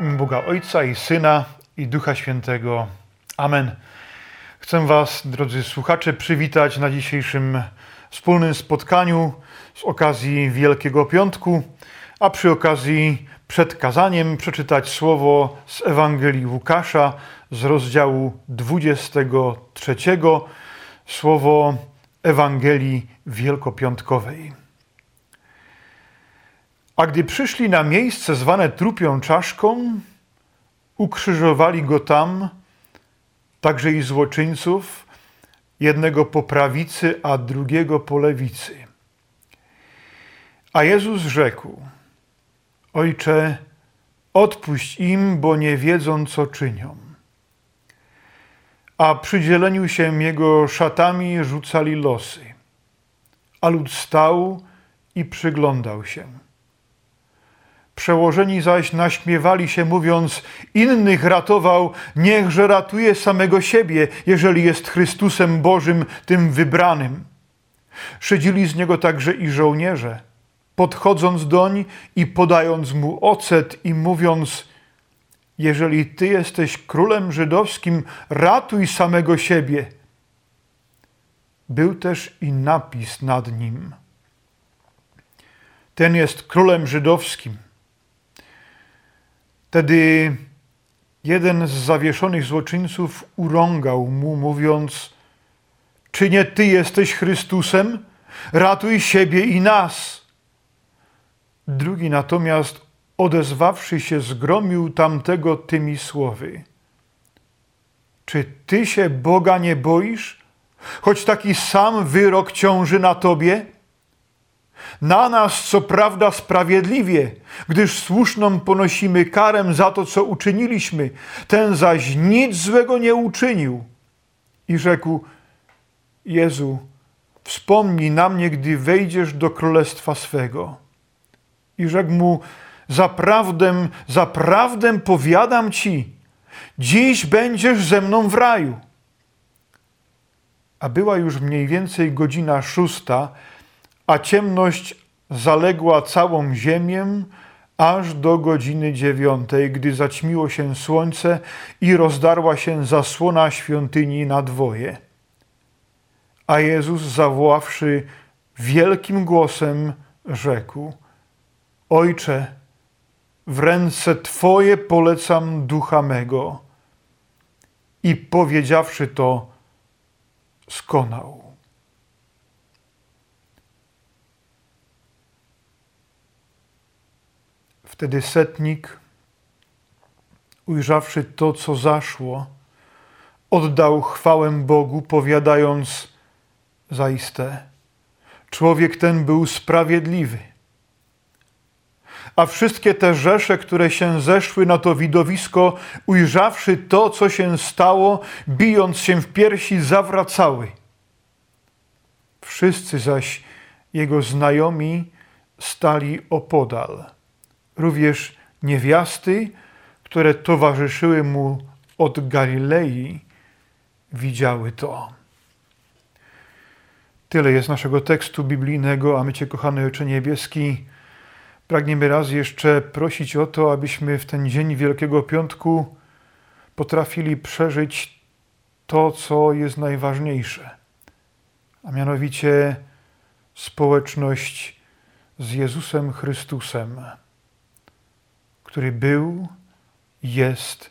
Boga Ojca i Syna i Ducha Świętego. Amen. Chcę Was, drodzy słuchacze, przywitać na dzisiejszym wspólnym spotkaniu z okazji Wielkiego Piątku, a przy okazji przed kazaniem przeczytać słowo z Ewangelii Łukasza z rozdziału 23, słowo Ewangelii Wielkopiątkowej. A gdy przyszli na miejsce zwane trupią czaszką, ukrzyżowali go tam, także i złoczyńców, jednego po prawicy, a drugiego po lewicy. A Jezus rzekł: Ojcze, odpuść im, bo nie wiedzą, co czynią. A przy dzieleniu się jego szatami rzucali losy. A lud stał i przyglądał się. Przełożeni zaś naśmiewali się, mówiąc: Innych ratował, niechże ratuje samego siebie, jeżeli jest Chrystusem Bożym, tym wybranym. Szydzili z niego także i żołnierze, podchodząc doń i podając mu ocet i mówiąc: Jeżeli ty jesteś królem żydowskim, ratuj samego siebie. Był też i napis nad nim. Ten jest królem żydowskim. Wtedy jeden z zawieszonych złoczyńców urągał mu, mówiąc: Czy nie ty jesteś Chrystusem? Ratuj siebie i nas. Drugi natomiast, odezwawszy się, zgromił tamtego tymi słowy: Czy ty się Boga nie boisz, choć taki sam wyrok ciąży na tobie? Na nas, co prawda, sprawiedliwie, gdyż słuszną ponosimy karę za to, co uczyniliśmy. Ten zaś nic złego nie uczynił. I rzekł: Jezu, wspomnij na mnie, gdy wejdziesz do królestwa swego. I rzekł mu: Zaprawdę, zaprawdę powiadam ci, dziś będziesz ze mną w raju. A była już mniej więcej godzina szósta, a ciemność zaległa całą ziemię aż do godziny dziewiątej, gdy zaćmiło się słońce i rozdarła się zasłona świątyni na dwoje. A Jezus, zawoławszy wielkim głosem, rzekł: Ojcze, w ręce Twoje polecam ducha mego. I powiedziawszy to, skonał. Wtedy setnik, ujrzawszy to, co zaszło, oddał chwałę Bogu, powiadając: Zaiste, człowiek ten był sprawiedliwy. A wszystkie te rzesze, które się zeszły na to widowisko, ujrzawszy to, co się stało, bijąc się w piersi, zawracały. Wszyscy zaś jego znajomi stali opodal również niewiasty, które towarzyszyły mu od Galilei, widziały to. Tyle jest naszego tekstu biblijnego, a my Cię, kochany Ojcze Niebieski, pragniemy raz jeszcze prosić o to, abyśmy w ten dzień Wielkiego Piątku potrafili przeżyć to, co jest najważniejsze, a mianowicie społeczność z Jezusem Chrystusem który był, jest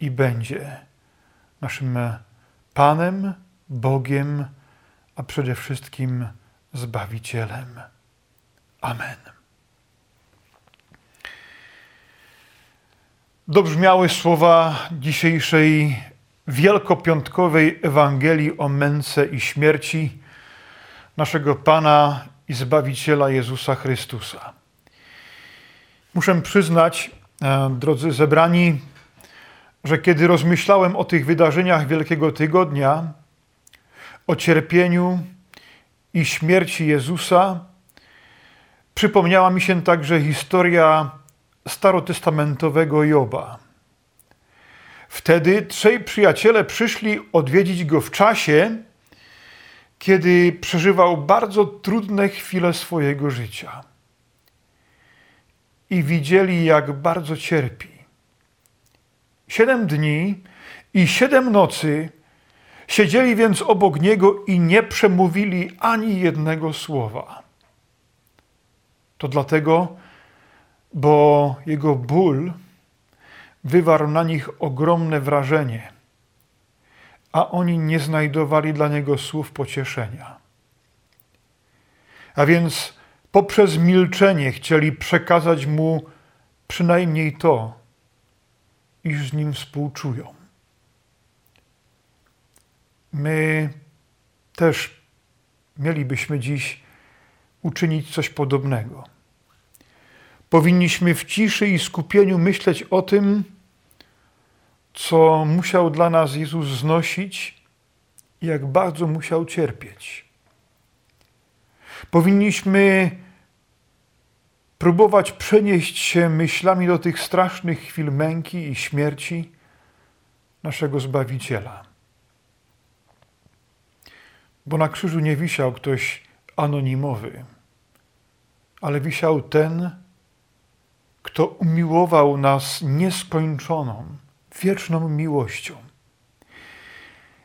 i będzie naszym Panem, Bogiem, a przede wszystkim Zbawicielem. Amen. Dobrzmiały słowa dzisiejszej wielkopiątkowej Ewangelii o męce i śmierci naszego Pana i Zbawiciela Jezusa Chrystusa. Muszę przyznać, e, drodzy zebrani, że kiedy rozmyślałem o tych wydarzeniach Wielkiego Tygodnia, o cierpieniu i śmierci Jezusa, przypomniała mi się także historia starotestamentowego Joba. Wtedy trzej przyjaciele przyszli odwiedzić go w czasie, kiedy przeżywał bardzo trudne chwile swojego życia i widzieli, jak bardzo cierpi. Siedem dni i siedem nocy siedzieli więc obok niego i nie przemówili ani jednego słowa. To dlatego, bo jego ból wywarł na nich ogromne wrażenie, a oni nie znajdowali dla niego słów pocieszenia. A więc poprzez milczenie chcieli przekazać mu przynajmniej to, iż z nim współczują. My też mielibyśmy dziś uczynić coś podobnego. Powinniśmy w ciszy i skupieniu myśleć o tym, co musiał dla nas Jezus znosić i jak bardzo musiał cierpieć. Powinniśmy próbować przenieść się myślami do tych strasznych chwil męki i śmierci naszego Zbawiciela. Bo na krzyżu nie wisiał ktoś anonimowy, ale wisiał ten, kto umiłował nas nieskończoną, wieczną miłością.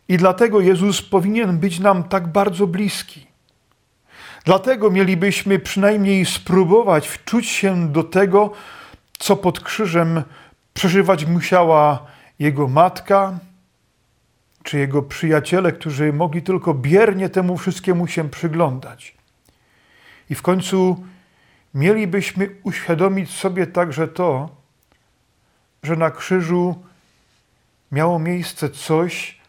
I dlatego Jezus powinien być nam tak bardzo bliski. Dlatego mielibyśmy przynajmniej spróbować wczuć się do tego, co pod krzyżem przeżywać musiała jego matka, czy jego przyjaciele, którzy mogli tylko biernie temu wszystkiemu się przyglądać. I w końcu mielibyśmy uświadomić sobie także to, że na krzyżu miało miejsce coś,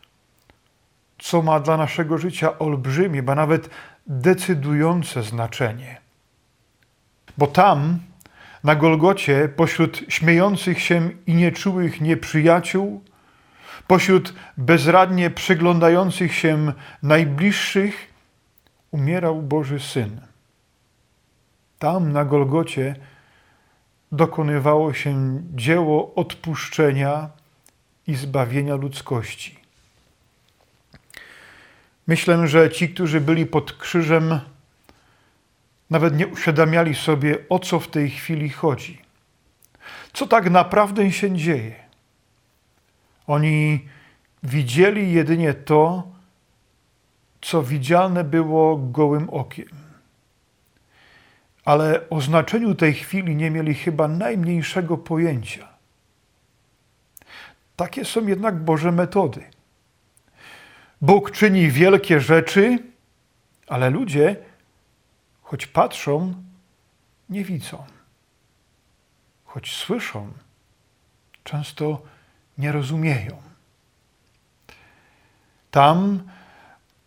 co ma dla naszego życia olbrzymie, ba nawet decydujące znaczenie. Bo tam, na Golgocie, pośród śmiejących się i nieczułych nieprzyjaciół, pośród bezradnie przyglądających się najbliższych, umierał Boży Syn. Tam, na Golgocie, dokonywało się dzieło odpuszczenia i zbawienia ludzkości. Myślę, że ci, którzy byli pod krzyżem, nawet nie uświadamiali sobie, o co w tej chwili chodzi. Co tak naprawdę się dzieje. Oni widzieli jedynie to, co widzialne było gołym okiem. Ale o znaczeniu tej chwili nie mieli chyba najmniejszego pojęcia. Takie są jednak Boże metody. Bóg czyni wielkie rzeczy, ale ludzie, choć patrzą, nie widzą. Choć słyszą, często nie rozumieją. Tam,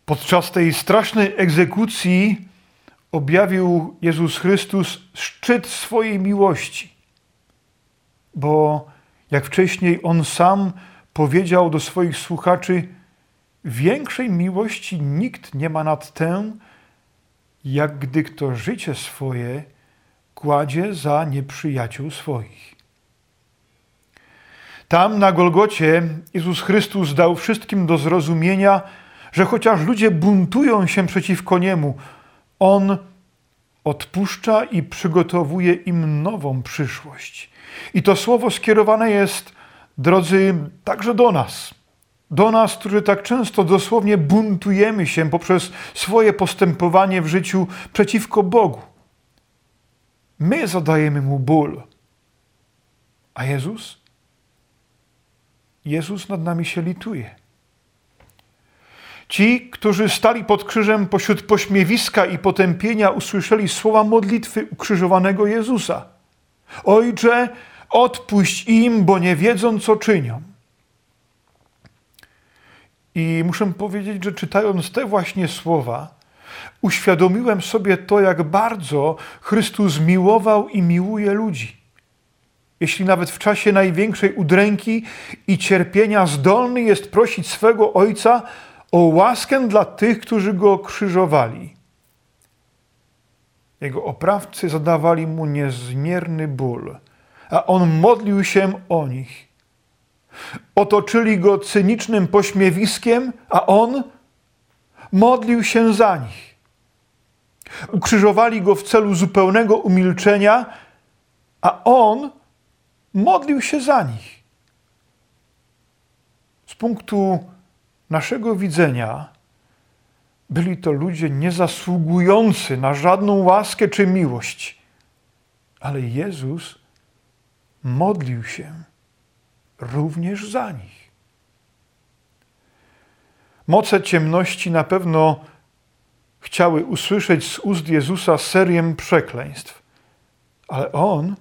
podczas tej strasznej egzekucji, objawił Jezus Chrystus szczyt swojej miłości, bo jak wcześniej on sam powiedział do swoich słuchaczy, Większej miłości nikt nie ma nad tę, jak gdy kto życie swoje kładzie za nieprzyjaciół swoich. Tam na Golgocie Jezus Chrystus dał wszystkim do zrozumienia, że chociaż ludzie buntują się przeciwko Niemu, On odpuszcza i przygotowuje im nową przyszłość. I to słowo skierowane jest, drodzy, także do nas do nas, którzy tak często dosłownie buntujemy się poprzez swoje postępowanie w życiu przeciwko Bogu. My zadajemy mu ból. A Jezus? Jezus nad nami się lituje. Ci, którzy stali pod krzyżem pośród pośmiewiska i potępienia, usłyszeli słowa modlitwy ukrzyżowanego Jezusa. Ojcze, odpuść im, bo nie wiedzą, co czynią. I muszę powiedzieć, że czytając te właśnie słowa, uświadomiłem sobie to, jak bardzo Chrystus miłował i miłuje ludzi. Jeśli nawet w czasie największej udręki i cierpienia zdolny jest prosić swego Ojca o łaskę dla tych, którzy go krzyżowali. Jego oprawcy zadawali mu niezmierny ból, a on modlił się o nich Otoczyli go cynicznym pośmiewiskiem, a on modlił się za nich. Ukrzyżowali go w celu zupełnego umilczenia, a on modlił się za nich. Z punktu naszego widzenia byli to ludzie niezasługujący na żadną łaskę czy miłość. Ale Jezus modlił się również za nich. Moce ciemności na pewno chciały usłyszeć z ust Jezusa serię przekleństw, ale On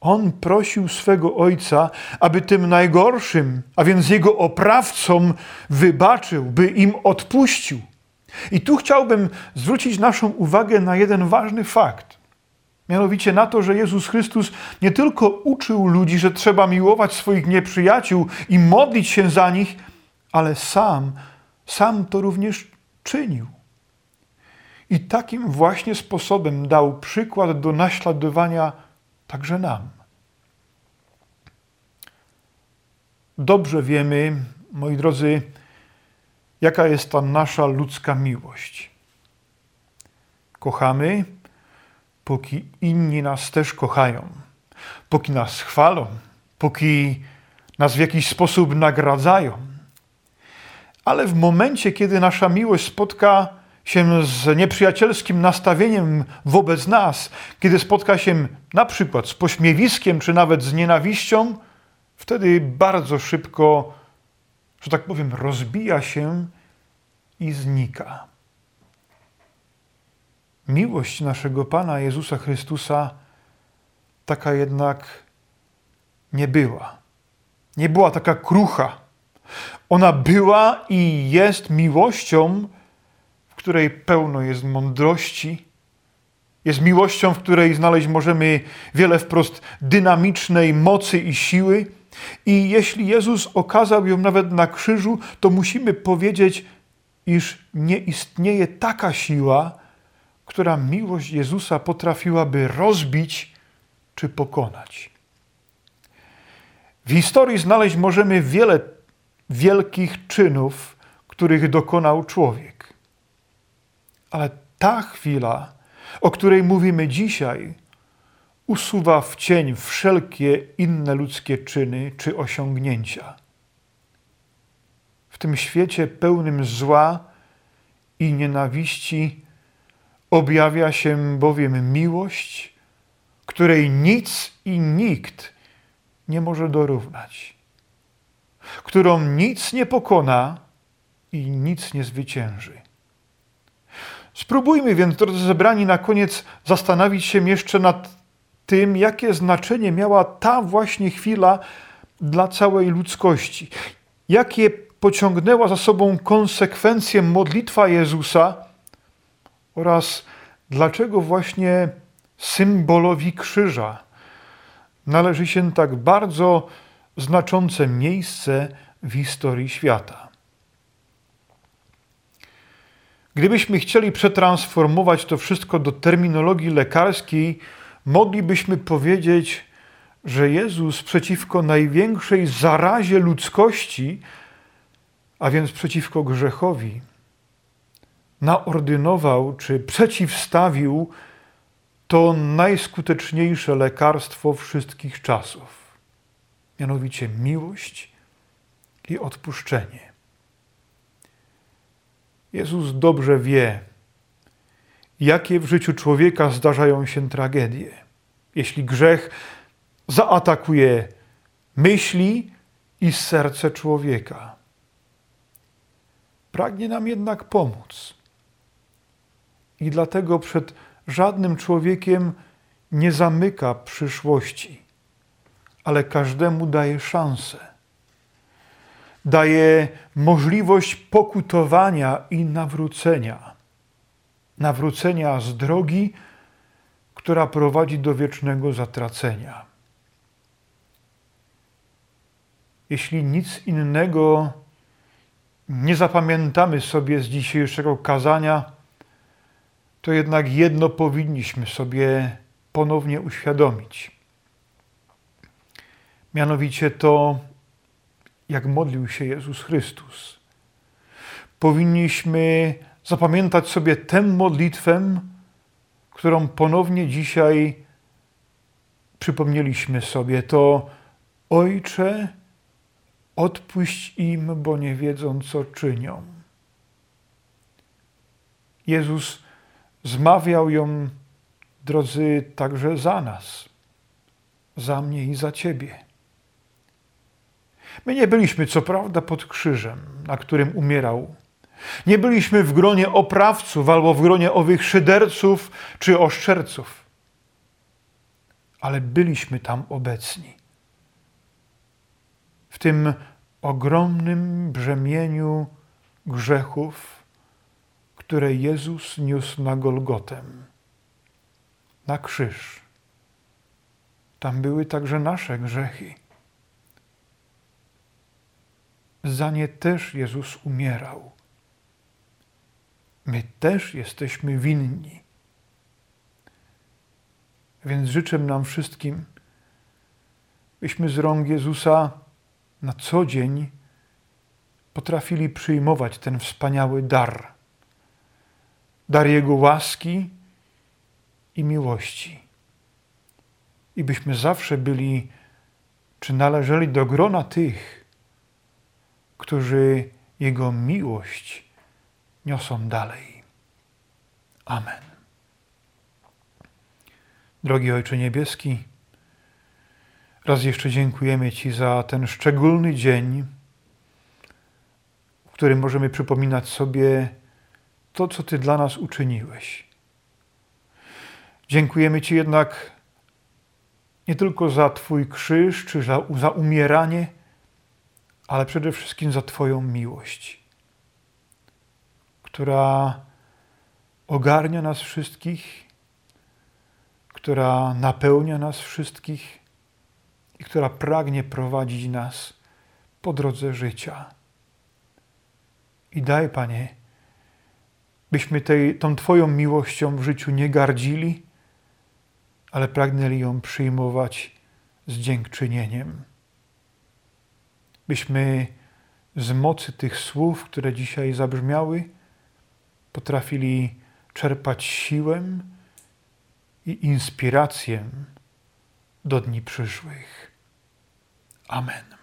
on prosił swego ojca, aby tym najgorszym, a więc jego oprawcom, wybaczył, by im odpuścił. I tu chciałbym zwrócić naszą uwagę na jeden ważny fakt. Mianowicie na to, że Jezus Chrystus nie tylko uczył ludzi, że trzeba miłować swoich nieprzyjaciół i modlić się za nich, ale sam, sam to również czynił. I takim właśnie sposobem dał przykład do naśladowania także nam. Dobrze wiemy, moi drodzy, jaka jest ta nasza ludzka miłość. Kochamy, póki inni nas też kochają, póki nas chwalą, póki nas w jakiś sposób nagradzają. Ale w momencie, kiedy nasza miłość spotka się z nieprzyjacielskim nastawieniem wobec nas, kiedy spotka się na przykład z pośmiewiskiem czy nawet z nienawiścią, wtedy bardzo szybko, że tak powiem, rozbija się i znika. Miłość naszego Pana Jezusa Chrystusa taka jednak nie była. Nie była taka krucha. Ona była i jest miłością, której pełno jest mądrości, jest miłością, w której znaleźć możemy wiele wprost dynamicznej mocy i siły. I jeśli Jezus okazał ją nawet na krzyżu, to musimy powiedzieć, iż nie istnieje taka siła, która miłość Jezusa potrafiłaby rozbić czy pokonać. W historii znaleźć możemy wiele wielkich czynów, których dokonał człowiek. Ale ta chwila, o której mówimy dzisiaj, usuwa w cień wszelkie inne ludzkie czyny czy osiągnięcia. W tym świecie pełnym zła i nienawiści objawia się bowiem miłość, której nic i nikt nie może dorównać, którą nic nie pokona i nic nie zwycięży. Spróbujmy więc, drodzy zebrani, na koniec zastanowić się jeszcze nad tym, jakie znaczenie miała ta właśnie chwila dla całej ludzkości. Jakie pociągnęła za sobą konsekwencje modlitwa Jezusa oraz dlaczego właśnie symbolowi krzyża należy się tak bardzo znaczące miejsce w historii świata. Gdybyśmy chcieli przetransformować to wszystko do terminologii lekarskiej, moglibyśmy powiedzieć, że Jezus przeciwko największej zarazie ludzkości, a więc przeciwko grzechowi, naordynował czy przeciwstawił to najskuteczniejsze lekarstwo wszystkich czasów, mianowicie miłość i odpuszczenie. Jezus dobrze wie, jakie w życiu człowieka zdarzają się tragedie. Jeśli grzech zaatakuje myśli i serce człowieka. Pragnie nam jednak pomóc. I dlatego przed żadnym człowiekiem nie zamyka przyszłości, ale każdemu daje szansę daje możliwość pokutowania i nawrócenia. Nawrócenia z drogi, która prowadzi do wiecznego zatracenia. Jeśli nic innego nie zapamiętamy sobie z dzisiejszego kazania, to jednak jedno powinniśmy sobie ponownie uświadomić. Mianowicie to, jak modlił się Jezus Chrystus. Powinniśmy zapamiętać sobie tę modlitwę, którą ponownie dzisiaj przypomnieliśmy sobie. To Ojcze, odpuść im, bo nie wiedzą, co czynią. Jezus zmawiał ją, drodzy, także za nas, za mnie i za Ciebie. My nie byliśmy, co prawda, pod krzyżem, na którym umierał. Nie byliśmy w gronie oprawców albo w gronie owych szyderców czy oszczerców, ale byliśmy tam obecni. W tym ogromnym brzemieniu grzechów, które Jezus niósł na Golgotem, na krzyż. Tam były także nasze grzechy. Za nie też Jezus umierał. My też jesteśmy winni. Więc życzę nam wszystkim, byśmy z rąk Jezusa na co dzień potrafili przyjmować ten wspaniały dar. Dar Jego łaski i miłości. I byśmy zawsze byli, czy należeli do grona tych, którzy Jego miłość niosą dalej. Amen. Drogi Ojcze Niebieski, raz jeszcze dziękujemy Ci za ten szczególny dzień, w którym możemy przypominać sobie to, co Ty dla nas uczyniłeś. Dziękujemy Ci jednak nie tylko za Twój krzyż czy za, za umieranie, ale przede wszystkim za Twoją miłość, która ogarnia nas wszystkich, która napełnia nas wszystkich i która pragnie prowadzić nas po drodze życia. I daj, Panie, byśmy tej, tą Twoją miłością w życiu nie gardzili, ale pragnęli ją przyjmować z dziękczynieniem byśmy z mocy tych słów, które dzisiaj zabrzmiały, potrafili czerpać siłę i inspirację do dni przyszłych. Amen.